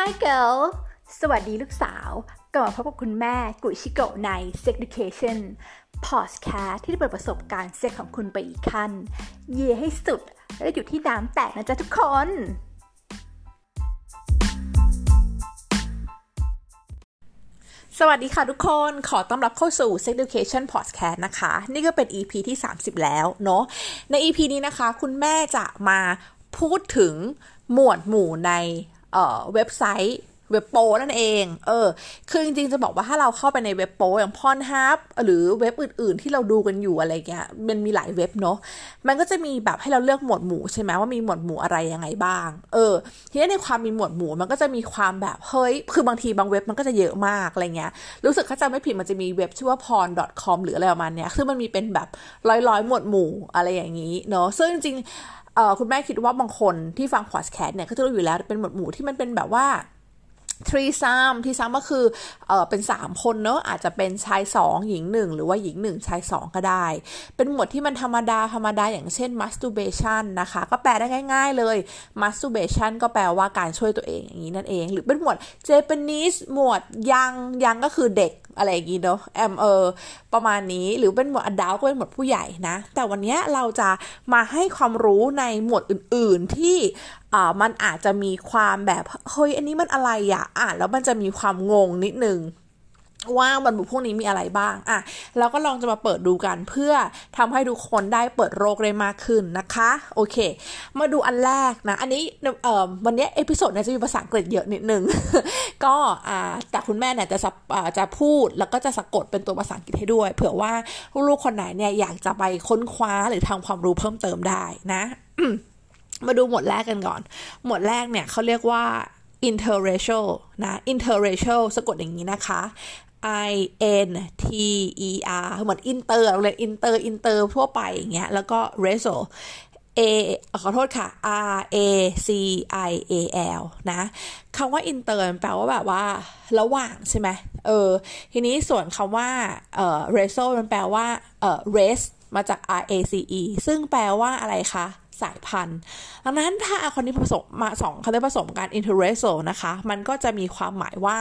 Hi girl สวัสดีลูกสาวกลับมาพบกับคุณแม่กุชิโกะใน Sex Education Podcast ที่จะเปิดประสบการณ์เซ็กของคุณไปอีกขั้น เย่ให้สุด และอยู่ที่น้ำแตกนะจ๊ะทุกคน สวัสดีค่ะทุกคนขอต้อนรับเข้าสู่ Sex Education Podcast นะคะ นี่ก็เป็น EP ที่ 30 แล้วเนาะใน EP นี้นะคะ คุณแม่จะมาพูดถึงหมวดหมู่ใน เเว็บไซต์เว็บโปนั่นเอง เออ คือจริงๆจะบอกว่าถ้าเราเข้าไปในเว็บโปอย่างพอนฮับหรือเว็บอื่นๆ ที่เราดูกันอยู่อะไรเงี้ย มันมีหลายเว็บเนาะ มันก็จะมีแบบให้เราเลือกหมวดหมู่ใช่ไหมว่ามีหมวดหมู่อะไรยังไงบ้าง เออ ทีนี้ในความมีหมวดหมู่มันก็จะมีความแบบเฮ้ย คือบางทีบางเว็บมันก็จะเยอะมากอะไรเงี้ย รู้สึกถ้าจำไม่ผิดมันจะมีเว็บชื่อว่า porn.com หรืออะไรประมาณเนี้ย คือมันมีเป็นแบบร้อยๆหมวดหมู่อะไรอย่างนี้เนาะ ซึ่งจริง คุณแม่คิดว่าบางคนที่ฟังพอดแคสต์เนี่ยก็จะรู้อยู่แล้วเป็นหมวดหมู่ที่มันเป็นแบบว่า threesome threesome ก็คือเออเป็น 3 คนเนอะอาจจะเป็นชาย 2 หญิง 1 หรือว่าหญิง 1 ชาย 2 ก็ได้ เป็นหมวดที่มันธรรมดาธรรมดาอย่างเช่น masturbation นะคะ ก็แปลได้ง่าย ๆเลย masturbation ก็แปลว่าการช่วยตัวเองอย่างนี้นั่นเอง หรือเป็นหมวด Japanese หมวด young young ก็คือเด็กอะไรอย่างงี้เนาะแอมเออประมาณนี้หรือเป็นหมวด adult ก็เป็นหมวดผู้ใหญ่นะ แต่วันนี้เราจะมาให้ความรู้ในหมวดอื่นๆที่ อ่ามันอาจจะมีความแบบเฮ้ยอันนี้มันอะไรอะอ่านแล้วมันจะมีความงงนิดนึงว่าบรรบุพวกนี้มีอะไรบ้างอะเราก็ลองจะมาเปิดดูกันเพื่อทำให้ทุกคนได้เปิดโลกได้มากขึ้นนะคะ โอเค มาดูอันแรกนะ อันนี้เอ่อวันนี้ episode เนี่ยจะมีภาษาอังกฤษเยอะนิดนึง ก็อ่าแต่คุณแม่เนี่ยจะจะพูดแล้วก็จะสะกดเป็นตัวภาษาอังกฤษให้ด้วย เผื่อว่าลูกคนไหนเนี่ยอยากจะไปค้นคว้าหรือทำความรู้เพิ่มเติมได้นะ มาดูหมวดแรกกันก่อน หมวดแรกเนี่ยเขาเรียกว่า interracial นะ interracial สะกดอย่างนี้นะคะ I N T E R เหมือนอินเตอร์เราเรียนอินเตอร์อินเตอร์ทั่วไปอย่างเงี้ยแล้วก็ racial A ขอโทษค่ะ R A C I A L นะคำว่าอินเตอร์แปลว่าแบบว่า ระหว่างใช่ไหมเออ ทีนี้ส่วนคำว่าเอ่อ racial มันแปลว่าเอ่อ race มาจาก R A C E ซึ่งแปลว่าอะไรคะ สายพันธุ์ ดังนั้นถ้าคนที่ผสมมาสองคำที่ผสมกัน interracial นะคะ มันก็จะมีความหมายว่า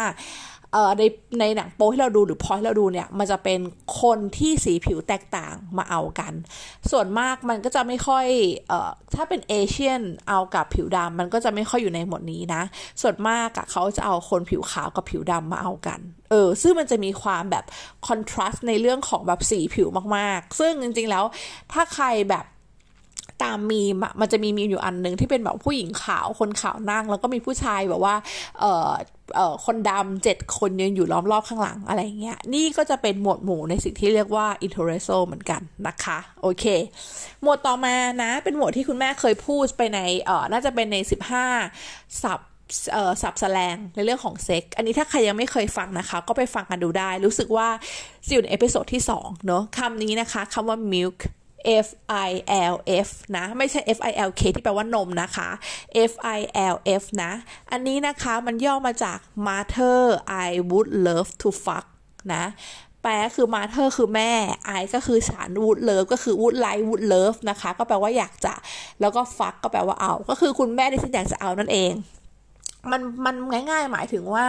ในในหนังโป๊ที่เราดูหรือพอยที่เราดูเนี่ย มันจะเป็นคนที่สีผิวแตกต่างมาเอากัน ส่วนมากมันก็จะไม่ค่อยเอ่อถ้าเป็นเอเชียนเอากับผิวดำมันก็จะไม่ค่อยอยู่ในหมดนี้นะ ส่วนมากอะเขาจะเอาคนผิวขาวกับผิวดำมาเอากันเออซึ่งมันจะมีความแบบคอนทราสต์ในเรื่องของแบบสีผิวมากๆ ซึ่งจริงๆแล้วถ้าใครแบบ ตามมีมมันจะมีมีอยู่อันหนึ่งที่เป็นแบบผู้หญิงขาวคนขาวนั่ง แล้วก็มีผู้ชายแบบว่าเออเอ่อคนดำเจ็ดคนยืนอยู่ล้อมรอบข้างหลังอะไรเงี้ย นี่ก็จะเป็นหมวดหมู่ในสิ่งที่เรียกว่า interracial เหมือนกันนะคะ โอเค หมวดต่อมานะ เป็นหมวดที่คุณแม่เคยพูดไปในเอ่อน่าจะเป็นใน 15ศัพท์เอ่อศัพท์แสลงในเรื่องของเซ็ก อันนี้ถ้าใครยังไม่เคยฟังนะคะ ก็ไปฟังกันดูได้ รู้สึกว่าอยู่ใน episode ที่2เนาะคำนี้นะคะคำว่า MILF M I L F นะไม่ใช่ M I L K ที่แปลว่านมนะคะ M I L F นะ อันนี้นะคะมันย่อมาจาก mother I would love to fuck นะแปลคือ mother คือแม่ I ก็คือฉัน would love ก็คือ would like would love นะคะ ก็แปลว่าอยากจะ แล้วก็ fuck ก็แปลว่าเอา ก็คือคุณแม่ที่ฉันอยากจะเอานั่นเอง มันมันง่ายๆ หมายถึงว่า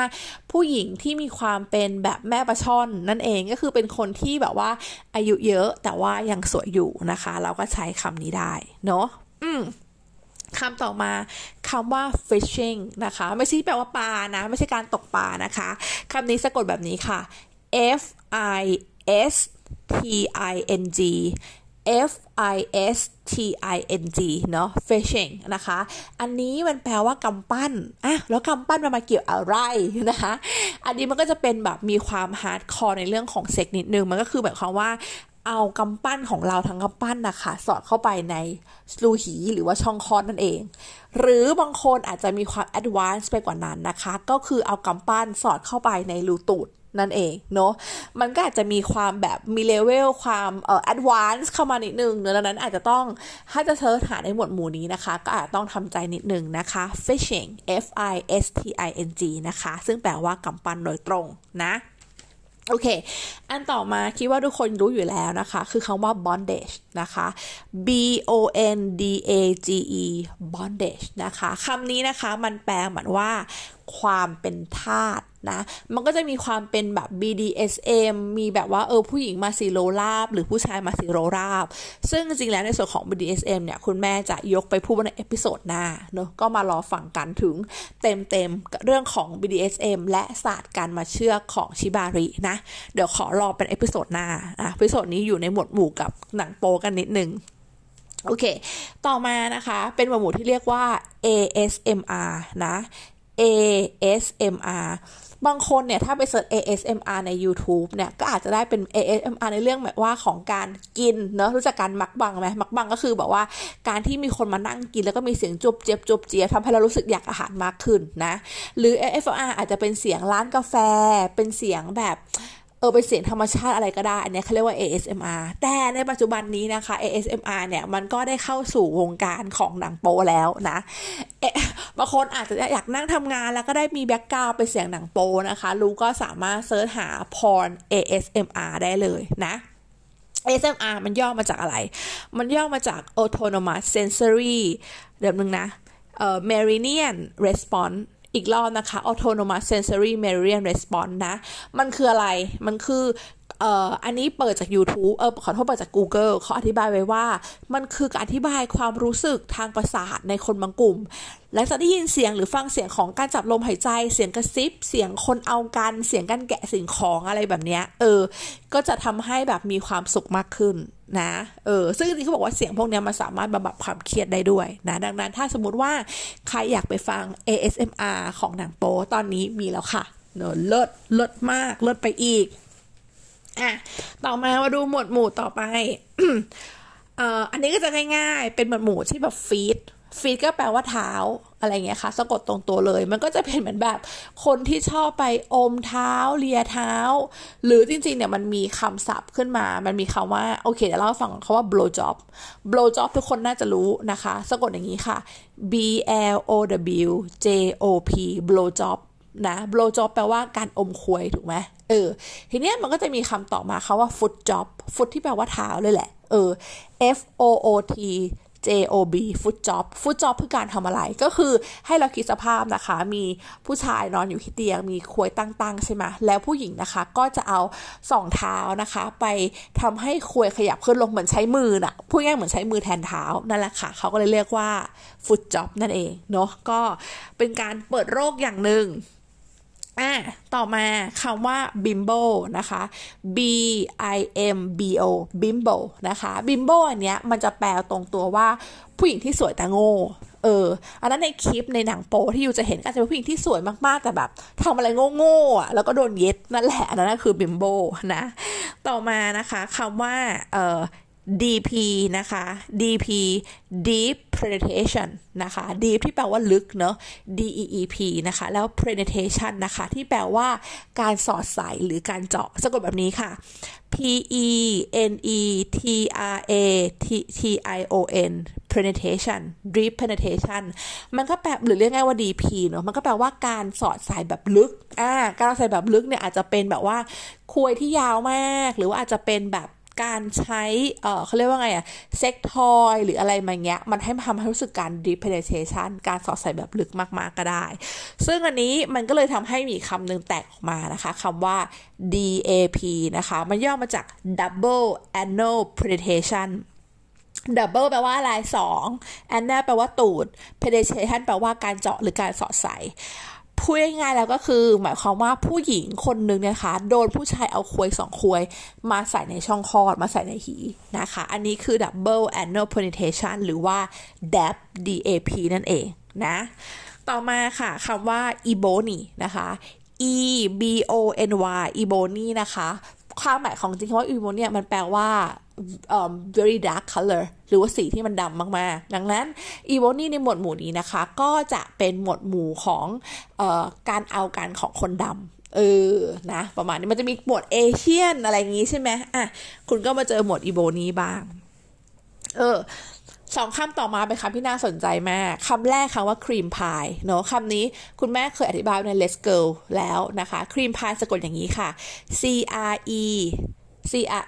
ผู้หญิงที่มีความเป็นแบบแม่ประช่อนนั่นเองก็คือเป็นคนที่แบบว่าอายุเยอะแต่ว่ายังสวยอยู่นะคะ เราก็ใช้คำนี้ได้เนาะอืมคำต่อมาคำว่า fishing นะคะ ไม่ใช่แปลว่าปลานะ ไม่ใช่การตกปลานะคะคำนี้สะกดแบบนี้ค่ะ F I S T I N G F I S T I N G เนาะ fisting นะคะ อันนี้มันแปลว่ากำปั้นอะแล้วกำปั้นมันมาเกี่ยวอะไรนะคะ อันนี้มันก็จะเป็นแบบมีความ hardcore ในเรื่องของเซ็กนิดนึง มันก็คือแบบความว่าเอากำปั้นของเราทั้งกำปั้นนะคะ สอดเข้าไปในรูหีหรือว่าช่องคลอดนั่นเอง หรือบางคนอาจจะมีความ advance ไปกว่านั้นนะคะ ก็คือเอากำปั้นสอดเข้าไปในรูตูด นั่นเองเนาะมันก็อาจจะมีความแบบมีเลเวลความเอ่อ advance เข้ามานิดนึงเนื้อนั้นอาจจะต้องถ้าจะ search หาในหมวดหมู่นี้นะคะ ก็อาจต้องทำใจนิดนึงนะคะ fisting f i s t i n g นะคะ ซึ่งแปลว่ากำปั้นโดยตรงนะโอเค อันต่อมาคิดว่าทุกคนรู้อยู่แล้วนะคะ คือคำว่า bondage นะคะ b o n d a g e bondage นะคะคำนี้นะคะมันแปลเหมือนว่า ความเป็นทาส นะ มันก็จะมีความเป็นแบบ BDSM มีแบบว่าเออผู้หญิงมาศิโรราบ หรือผู้ชายมาศิโรราบ ซึ่งจริงแล้วในส่วนของ BDSM เนี่ย คุณแม่จะยกไปพูดใน episode หน้าเนอะก็มารอฟังกันถึงเต็มๆเรื่องของ BDSM และศาสตร์การมัดเชือกของ shibari นะ เดี๋ยวขอรอเป็น episode หน้าอะ episode นี้อยู่ในหมวดหมู่กับหนังโป๊กันนิดนึงโอเค ต่อมานะคะ เป็นหมวดหมู่ที่เรียกว่า ASMR นะ ASMR บางคนเนี่ยถ้าไป search ASMR ใน YouTube เนี่ยก็อาจจะได้เป็น ASMR ในเรื่องแบบว่าของการกินเนาะรู้จักการ mukbang ไหม mukbang ก็คือแบบว่าการที่มีคนมานั่งกิน แล้วก็มีเสียงจุบเจี๊ยบจุบเจี๊ยบทำให้เรารู้สึกอยากอาหารมากขึ้นนะ หรือ ASMR อาจจะเป็นเสียงร้านกาแฟ เป็นเสียงแบบ ออเป็นเสียงธรรมชาติอะไรก็ได้ อันนี้เขาเรียกว่า ASMR แต่ในปัจจุบันนี้นะคะ ASMR เนี่ยมันก็ได้เข้าสู่วงการของหนังโปแล้วนะบางคนอาจจะอยากนั่งทำงานแล้วก็ได้มีแบ็กกราวเป็นเสียงหนังโปนะคะ รู้ก็สามารถเซิร์ชหา porn ASMR ได้เลยนะ ASMR มันย่อมาจากอะไร มันย่อมาจาก autonomous sensory เดี๋ยวนึงนะเอ่อ meridian response อีกรอบนะคะ autonomous sensory meridian response นะ มันคืออะไร มันคือเอ่ออันนี้เปิดจาก YouTube เออขอโทษเปิดจาก Google เขาอธิบายไว้ว่า มันคือการอธิบายความรู้สึกทางประสาทในคนบางกลุ่มและจะได้ยินเสียงหรือฟังเสียงของการจับลมหายใจ เสียงกระซิบ เสียงคนเอากัน เสียงการแกะสิ่งของอะไรแบบเนี้ย เออ ก็จะทำให้แบบมีความสุขมากขึ้นนะ เออ ซึ่งจริงๆเขาบอกว่าเสียงพวกนี้มันสามารถบำบัดความเครียดได้ด้วยนะ ดังนั้นถ้าสมมติว่าใครอยากไปฟัง ASMR ของหนังโป๊ตอนนี้มีแล้วค่ะเนอะเลิศเลิศมาก เลิศไปอีก อะต่อมามาดูหมวดหมู่ต่อไปเอ่ออันนี้ก็จะง่ายๆ เป็นหมวดหมู่ที่แบบฟีดฟีดก็แปลว่าเท้าอะไรเงี้ยค่ะ สะกดตรงตัวเลย มันก็จะเป็นเหมือนแบบคนที่ชอบไปอมเท้าเลียเท้า หรือจริงๆเนี่ยมันมีคำศัพท์ขึ้นมา มันมีคำว่าโอเคเดี๋ยวเราฟังคาว่า blow job blow job ทุกคนน่าจะรู้นะคะ สะกดอย่างนี้ค่ะ b l o w j o p blow job นะ blow job แปลว่าการอมควยถูกไหมเออ ทีเนี้ยมันก็จะมีคำต่อมาคาว่า foot job foot ที่แปลว่าเท้าเลยแหละ เออ f o o t job foot job foot job คือการทำอะไรก็คือให้เราคิดสภาพนะคะ มีผู้ชายนอนอยู่ที่เตียง มีควยตั้งๆใช่ไหมแล้วผู้หญิงนะคะ ก็จะเอาสองเท้านะคะ ไปทำให้ควยขยับขึ้นลงเหมือนใช้มือน่ะพูดง่ายเหมือนใช้มือแทนเท้านั่นแหละค่ะ เขาก็เลยเรียกว่า foot job นั่นเองเนาะก็เป็นการเปิดโรคอย่างหนึ่ง อะต่อมาคำว่า bimbo นะคะ b i m b o bimbo นะคะ bimbo อันเนี้ยมันจะแปลตรงตัวว่าผู้หญิงที่สวยแต่โง่เออ อันนั้นในคลิปในหนังโปที่อยู่จะเห็นก็จะเป็นผู้หญิงที่สวยมากๆ แต่แบบทำอะไรโง่ๆอะแล้วก็โดนเย็ดนั่นแหละ อันนั้นคือ bimbo นะ ต่อมานะคะคำว่าเอ่อ DP นะคะ DP deep penetration นะคะ deep ที่แปลว่าลึกเนาะ DEEP นะคะ แล้ว penetration นะคะ ที่แปลว่าการสอดใส่หรือการเจาะสะกดแบบนี้ค่ะ P E N E T R A T T I O N penetration deep penetration มันก็แปลหรือเรียกง่ายว่า DP เนาะมันก็แปลว่าการสอดใส่แบบลึกอ่าการสอดใส่แบบลึกเนี่ยอาจจะเป็นแบบว่าควยที่ยาวมาก หรือว่าอาจจะเป็นแบบ การใช้ เออเขาเรียกว่าไงอะเซ็กทอยหรืออะไรมาเงี้ย มันให้ทำให้รู้สึกการ deep penetration การสอดใส่แบบลึกมากๆก็ได้ ซึ่งอันนี้มันก็เลยทำให้มีคำหนึ่งแตกออกมานะคะคำว่า DAP นะคะ มันย่อมาจาก double anal penetration double แปลว่าอะไรสอง anal แปลว่าตูด penetration แปลว่าการเจาะหรือการสอดใส่ พูดง่ายๆแล้วก็คือ หมายความว่าผู้หญิงคนหนึ่งนะคะ โดนผู้ชายเอาควยสองควย มาใส่ในช่องคลอดมาใส่ในหีนะคะ อันนี้คือ double anal penetration หรือว่า DAP DAP นั่นเองนะ ต่อมาค่ะคำว่า ebony นะคะ e b o n y ebony นะคะ ความหมายของจริงคำว่าอีโมเนี่ยมันแปลว่า um, very dark color หรือว่าสีที่มันดำมากๆ ดังนั้น ebony ในหมวดหมู่นี้นะคะ ก็จะเป็นหมวดหมู่ของออการเอาการของคนดำเออ นะ ประมาณนี้มันจะมีหมวดเอเชียนอะไรอย่างงี้ใช่ไหมอะ คุณก็มาเจอหมวดอีโบนี้บ้าง เออ สองคำต่อมาเป็นคำที่น่าสนใจมากคำแรกคำว่าครีมพายเนาะคำนี้คุณแม่เคยอธิบายใน Let's Go แล้วนะคะ creampie สะกดอย่างนี้ค่ะ C R E C R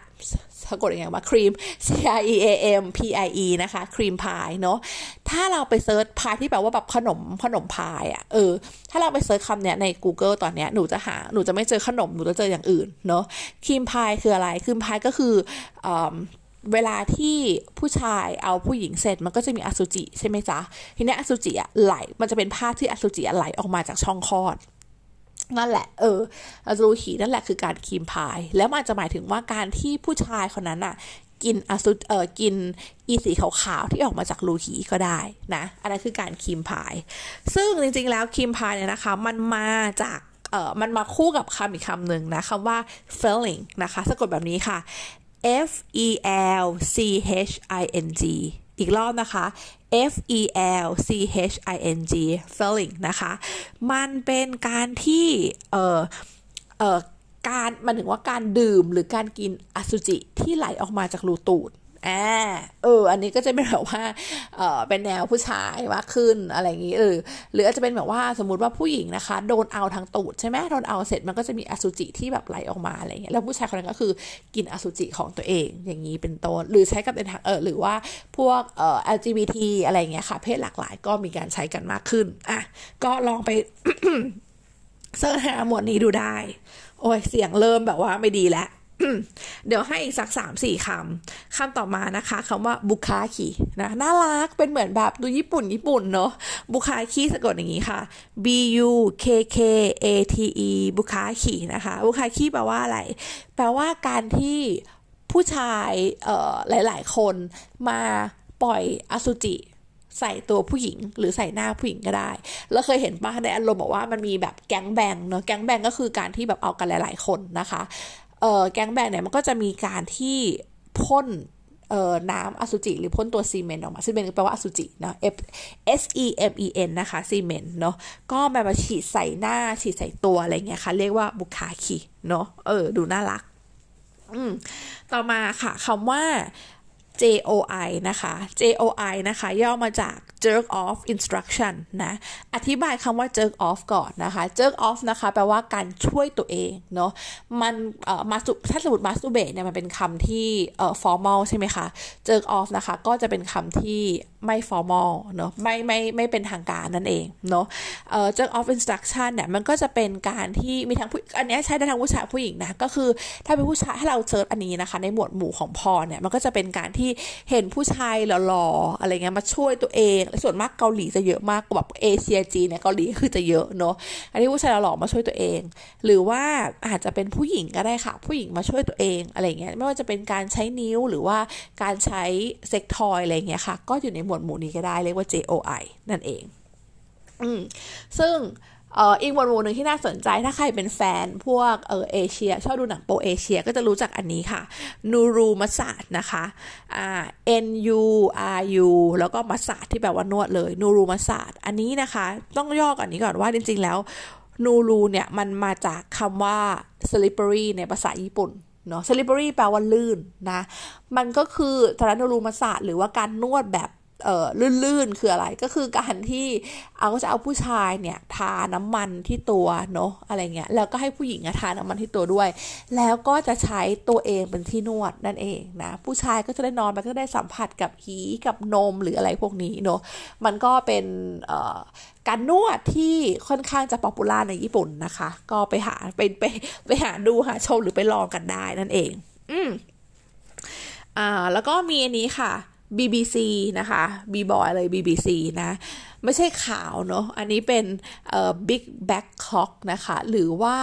สะกดอย่างไงว่า cream C R E A M P I E นะคะ creampie เนาะถ้าเราไป search พายที่แปลว่าแบบขนมขนมพายอะ่ะเออ ถ้าเราไป search คำเนี้ยใน Google ตอนเนี้ยหนูจะหาหนูจะไม่เจอขนมหนูจะเจออย่างอื่นเนาะ creampie คืออะไร creampie ก็คืออ เวลาที่ผู้ชายเอาผู้หญิงเสร็จมันก็จะมีอสุจิใช่ไหมจ๊ะทีนี้อสุจิอะไหลมันจะเป็นภาพที่อสุจิไหลออกมาจากช่องคลอดนั่นแหละ เออรูหีนั่นแหละคือการคีมพาย แล้วมันจะหมายถึงว่าการที่ผู้ชายคนนั้นอะกินอสุเออกินอีสีขาวๆที่ออกมาจากรูหีก็ได้นะ อันนั้นคือการคีมพาย ซึ่งจริงๆแล้วคีมพายเนี่ยนะคะ มันมาจากเออมันมาคู่กับคำอีกคำหนึ่งนะคำว่า filling นะคะ สะกดแบบนี้ค่ะ F E L C H I N G อีกรอบนะคะ F E L C H I N G filling นะคะ มันเป็นการที่เอ่อเออการมันถึงว่าการดื่มหรือการกินอสุจิที่ไหลออกมาจากรูตูด อ่าเออ อันนี้ก็จะเป็นแบบว่าเออเป็นแนวผู้ชายมากขึ้นอะไรอย่างนี้เออหรืออาจจะเป็นแบบว่าสมมติว่าผู้หญิงนะคะ โดนเอาทางตูดใช่ไหมโดนเอาเสร็จมันก็จะมีอสุจิที่แบบไหลออกมาอะไรเงี้ยแล้วผู้ชายคนนั้นก็คือกินอสุจิของตัวเองอย่างนี้เป็นต้นหรือใช้กับในทางเออหรือว่าพวกเอ่อ LGBT อะไรเงี้ยค่ะ เพศหลากหลายก็มีการใช้กันมากขึ้นอะก็ลองไปเสิร์ชหาหมวดนี้ดูได้ โอ้ยเสียงเริ่มแบบว่าไม่ดีแล้ว เดี๋ยวให้อีกสักสามสี่คำคำต่อมานะคะคำว่าบุคาคินะน่ารักเป็นเหมือนแบบดูญี่ปุ่นญี่ปุ่นเนาะบุคาคิสะกดอย่างนี้ค่ะ B U K K A T E บุคาคินะคะ บุคาคิแปลว่าอะไร แปลว่าการที่ผู้ชายเอ่อหลาย ๆ คนมาปล่อยอสุจิใส่ตัวผู้หญิงหรือใส่หน้าผู้หญิงก็ได้ แล้วเคยเห็นป้าในอารมณ์บอกว่ามันมีแบบแก๊งแบงเนาะแก๊งแบงก็คือการที่แบบเอากันหลาย ๆ คนนะคะ แก๊งแบงเนี่ยมันก็จะมีการที่พ่นน้ำอสุจิหรือพ่นตัวซีเมนต์ออกมาซีเมนต์แปลว่าอสุจินะ F S E M E N นะคะซีเมนต์เนาะก็มามาฉีดใส่หน้าฉีดใส่ตัวอะไรเงี้ยค่ะ เรียกว่าบุคาคีเนาะเออ ดูน่ารัก อืมต่อมาค่ะคำว่า JOI นะคะ JOI นะคะ ย่อมาจาก jerk off instruction นะ อธิบายคำว่า jerk off ก่อนนะคะ jerk off นะคะ แปลว่าการช่วยตัวเองเนาะ มันเอ่อมาสุถ้าสมมติมาสุเบเนี่ยมันเป็นคำที่เอ่อ formal ใช่ไหมคะ jerk off นะคะ ก็จะเป็นคำที่ ไม่ formal เนาะไม่ไม่ไม่เป็นทางการนั่นเองเนาะเอ่อ jerk off instruction เนี่ยมันก็จะเป็นการที่มีทั้งผู้อันนี้ใช้ได้ทั้งผู้ชายผู้หญิงนะ ก็คือถ้าเป็นผู้ชายถ้าเราเซิร์ชอันนี้นะคะ ในหมวดหมู่ของพอเนี่ยมันก็จะเป็นการที่เห็นผู้ชายหล่อๆอะไรเงี้ยมาช่วยตัวเองส่วนมากเกาหลีจะเยอะมากแบบเอเชียจีเนี่ยเกาหลีคือจะเยอะเนาะอันนี้ผู้ชายหล่อมาช่วยตัวเอง หรือว่าอาจจะเป็นผู้หญิงก็ได้ค่ะ ผู้หญิงมาช่วยตัวเองอะไรเงี้ยไม่ว่าจะเป็นการใช้นิ้วหรือว่าการใช้เซ็กทอยอะไรเงี้ยค่ะ ก็อยู่ในหมวดหมู่นี้ก็ได้เรียกว่า JOI นั่นเอง อืมซึ่งอีกหมวดหมู่หนึ่งที่น่าสนใจถ้าใครเป็นแฟนพวกเออเอเชีย ชอบดูหนังโปเอเชียก็จะรู้จักอันนี้ค่ะนูรูมัสซาดนะคะอ่า N U R U แล้วก็มัสซาดที่แปลว่านวดเลยนูรูมัสซาดอันนี้นะคะ ต้องย่อก่อนนี้ก่อนว่าจริง ๆ แล้วนูรูเนี่ยมันมาจากคำว่า slippery ในภาษาญี่ปุ่นเนาะ slippery แปลว่าลื่นนะ มันก็คือทารานูรูมัสซาดหรือว่าการนวดแบบ ลื่นๆ คืออะไรก็คือการที่เอาก็จะเอาผู้ชายเนี่ยทาน้ำมันที่ตัวเนาะอะไรเงี้ยแล้วก็ให้ผู้หญิงทาน้ำมันที่ตัวด้วย แล้วก็จะใช้ตัวเองเป็นที่นวดนั่นเองนะผู้ชายก็จะได้นอนมันก็ได้สัมผัสกับหีกับนมหรืออะไรพวกนี้เนาะมันก็เป็นเอ่อการนวดที่ค่อนข้างจะป๊อปปูล่าในญี่ปุ่นนะคะ ก็ไปหาไปไปไปหาดูหาชมหรือไปลองกันได้นั่นเอง อืมอ่าแล้วก็มีอันนี้ค่ะ BBC นะคะบีบอยเลย BBC นะ ไม่ใช่ข่าวเนาะอันนี้เป็นเอ่อ Big Back Cock นะคะ หรือว่า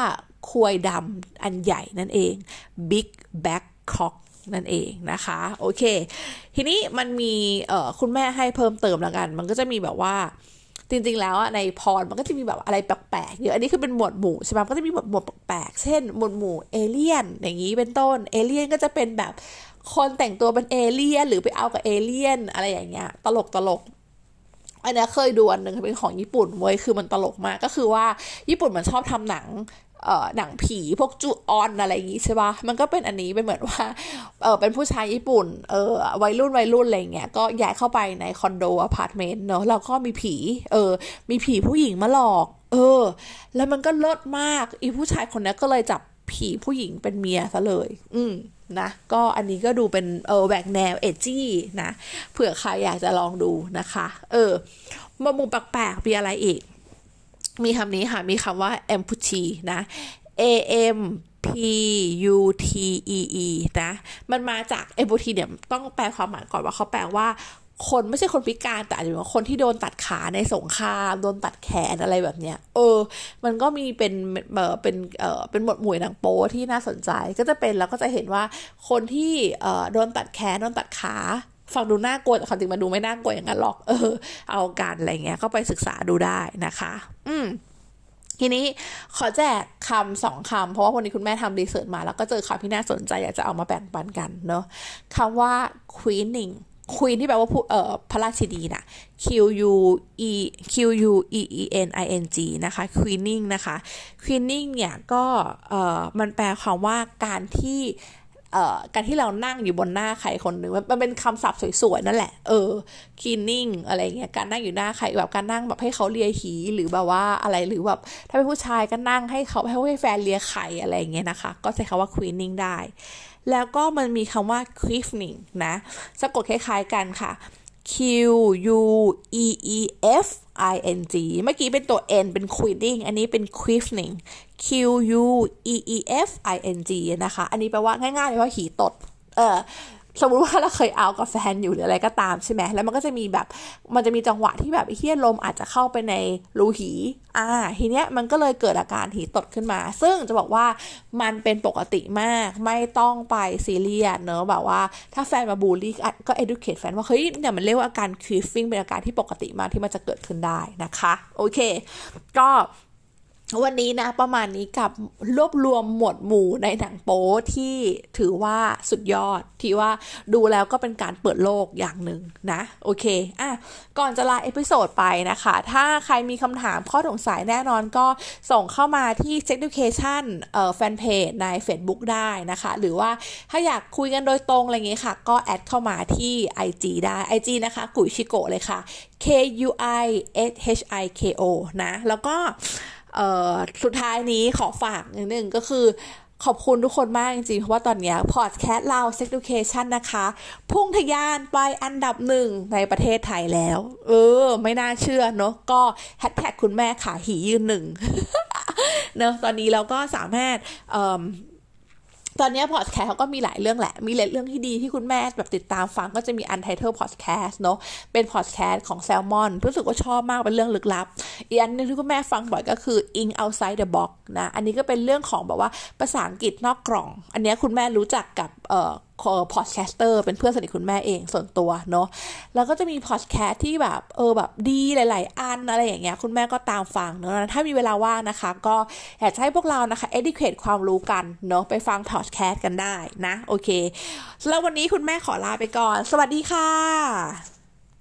ควยดำอันใหญ่นั่นเอง Big Back Cock นั่นเองนะคะ โอเค ทีนี้มันมีเอ่อคุณแม่ให้เพิ่มเติมแล้วกัน มันก็จะมีแบบว่าจริงๆ แล้วในพรมันก็จะมีแบบอะไรแปลกๆเยอะอันนี้คือเป็นหมวดหมู่ใช่ไหมก็จะมีหมวดหมวดแปลกๆ เช่น หมวดหมู่เอเลี่ยนอย่างนี้เป็นต้น เอเลี่ยนก็จะเป็นแบบ คนแต่งตัวเป็นเอเลี่ยน หรือไปเอากับเอเลี่ยน อะไรอย่างเงี้ย ตลกตลกอันนี้เคยดูอันหนึ่งเป็นของญี่ปุ่นเว้ยคือมันตลกมากก็คือว่าญี่ปุ่นมันชอบทำหนังเอ่อหนังผีพวกจูออนอะไรอย่างงี้ใช่ปะมันก็เป็นอันนี้เป็นเหมือนว่าเออเป็นผู้ชายญี่ปุ่นเออวัยรุ่นวัยรุ่นอะไรเงี้ยก็ย้ายเข้าไปในคอนโดอพาร์ตเมนต์เนาะแล้วก็มีผีเออมีผีผู้หญิงมาหลอก เออ แล้วมันก็เลิศมากอีผู้ชายคนนี้ก็เลยจับ ผีผู้หญิงเป็นเมียซะเลย อืมนะก็อันนี้ก็ดูเป็นเออแหวกแนวเอจี้นะเผื่อใครอยากจะลองดูนะคะ เออมามุมแปลกๆมีอะไรอีก มีคำนี้ค่ะ มีคำว่า amputee นะ a m p u t e e นะ มันมาจาก amputee เนี่ยต้องแปลความหมายก่อนว่าเขาแปลว่า คนไม่ใช่คนพิการแต่อาจจะเป็นคนที่โดนตัดขาในสงครามโดนตัดแขนอะไรแบบเนี้ย เออ มันก็มีเป็นเออเป็นเออเป็นหมวดหมู่หนังโป๊ที่น่าสนใจก็จะเป็นแล้วก็จะเห็นว่าคนที่เออโดนตัดแขนโดนตัดขาฟังดูน่ากลัวแต่ความจริงมาดูไม่น่ากลัวอย่างนั้นหรอก เออ เอากันอะไรเงี้ยก็ไปศึกษาดูได้นะคะ อืมทีนี้ขอแจกคำสองคำเพราะว่าวันนี้คุณแม่ทำรีเสิร์ชมาแล้วก็เจอคำที่น่าสนใจอยากจะเอามาแบ่งปันกันเนาะคำว่า queening queen ที่แปลว่าผู้เอ่อพระราชินีนะ q u e q u e e n i n g นะคะ queening นะคะ queening เนี่ยก็เอ่อมันแปลความว่าการที่เอ่อการที่เรานั่งอยู่บนหน้าใครคนหนึ่งมันเป็นคำศัพท์สวยๆ นั่นแหละ เออ cleaning อะไรเงี้ยการนั่งอยู่หน้าใครแบบการนั่งแบบให้เขาเลียหีหรือแบบว่าอะไรหรือแบบถ้าเป็นผู้ชายก็นั่งให้เขาให้แฟนเลียไข่อะไรเงี้ยนะคะ ก็ใช้คำว่า cleaning ได้ แล้วก็มันมีคำว่า queefing นะสะกดคล้ายๆกันค่ะ Q U E E F I N G เมื่อกี้เป็นตัว N เป็น quitting อันนี้เป็น queefing Q U E E F I N G นะคะ อันนี้แปลว่าง่ายๆเลยว่าหีตด เออ สมมุติว่าเราเคยเอากับแฟนอยู่หรืออะไรก็ตามใช่ไหมแล้วมันก็จะมีแบบ มันจะมีจังหวะที่แบบเฮี้ยลมอาจจะเข้าไปในรูหี อ่า ทีเนี้ยมันก็เลยเกิดอาการหีตดขึ้นมา ซึ่งจะบอกว่ามันเป็นปกติมาก ไม่ต้องไปซีเรียสเนอะแบบว่า ถ้าแฟนมาบูลลี่ก็ educate แฟนว่าเฮ้ยเนี่ยมันเรียกว่าอาการ creeping เป็นอาการที่ปกติมากที่มันจะเกิดขึ้นได้นะคะ โอเค ก็ วันนี้นะประมาณนี้กับรวบรวมหมวดหมู่ในหนังโป๊ที่ถือว่าสุดยอด ที่ว่าดูแล้วก็เป็นการเปิดโลกอย่างหนึ่งนะ โอเคอะก่อนจะลา episode ไปนะคะ ถ้าใครมีคำถามข้อสงสัยแน่นอนก็ส่งเข้ามาที่ s e d u c a t i o n เอ่อแฟนเพจใน Facebook ได้นะคะ หรือว่าถ้าอยากคุยกันโดยตรงอะไรเงี้ยค่ะ ก็ add เข้ามาที่ IG ได้ IG นะคะกุยชิโกเลยค่ะ K U I S H I K O นะ แล้วก็ สุดท้ายนี้ขอฝากหนึ่งก็คือขอบคุณทุกคนมากจริงๆ เพราะว่าตอนนี้พอดแคสต์เรา Sex Education นะคะ พุ่งทะยานไปอันดับหนึ่งในประเทศไทยแล้ว เออ ไม่น่าเชื่อเนาะก็แฮชแท็กคุณแม่ขาหียืนหนึ่งเนาะตอนนี้เราก็สามารถ ตอนนี้พอดแคสต์เขาก็มีหลายเรื่องแหละ มีหลายเรื่องที่ดีที่คุณแม่แบบติดตามฟังก็จะมี Untitled พอดแคสต์เนาะ เป็นพอดแคสต์ของแซลมอนรู้สึกว่าชอบมากเป็นเรื่องลึกลับ อีกอันนึงที่คุณแม่ฟังบ่อยก็คือ In Outside the Box นะ อันนี้ก็เป็นเรื่องของแบบว่าภาษาอังกฤษนอกกล่อง อันนี้คุณแม่รู้จักกับเอ่อ podcaster เป็นเพื่อนสนิทคุณแม่เองส่วนตัวเนาะแล้วก็จะมีพอดแคสต์ที่แบบเออแบบดีหลาย ๆ อันอะไรอย่างเงี้ยคุณแม่ก็ตามฟังเนาะถ้ามีเวลาว่างนะคะ ก็อยากจะให้พวกเรานะคะ educate ความรู้กันเนาะไปฟังพอดแคสต์กันได้นะ โอเคแล้ววันนี้คุณแม่ขอลาไปก่อน สวัสดีค่ะ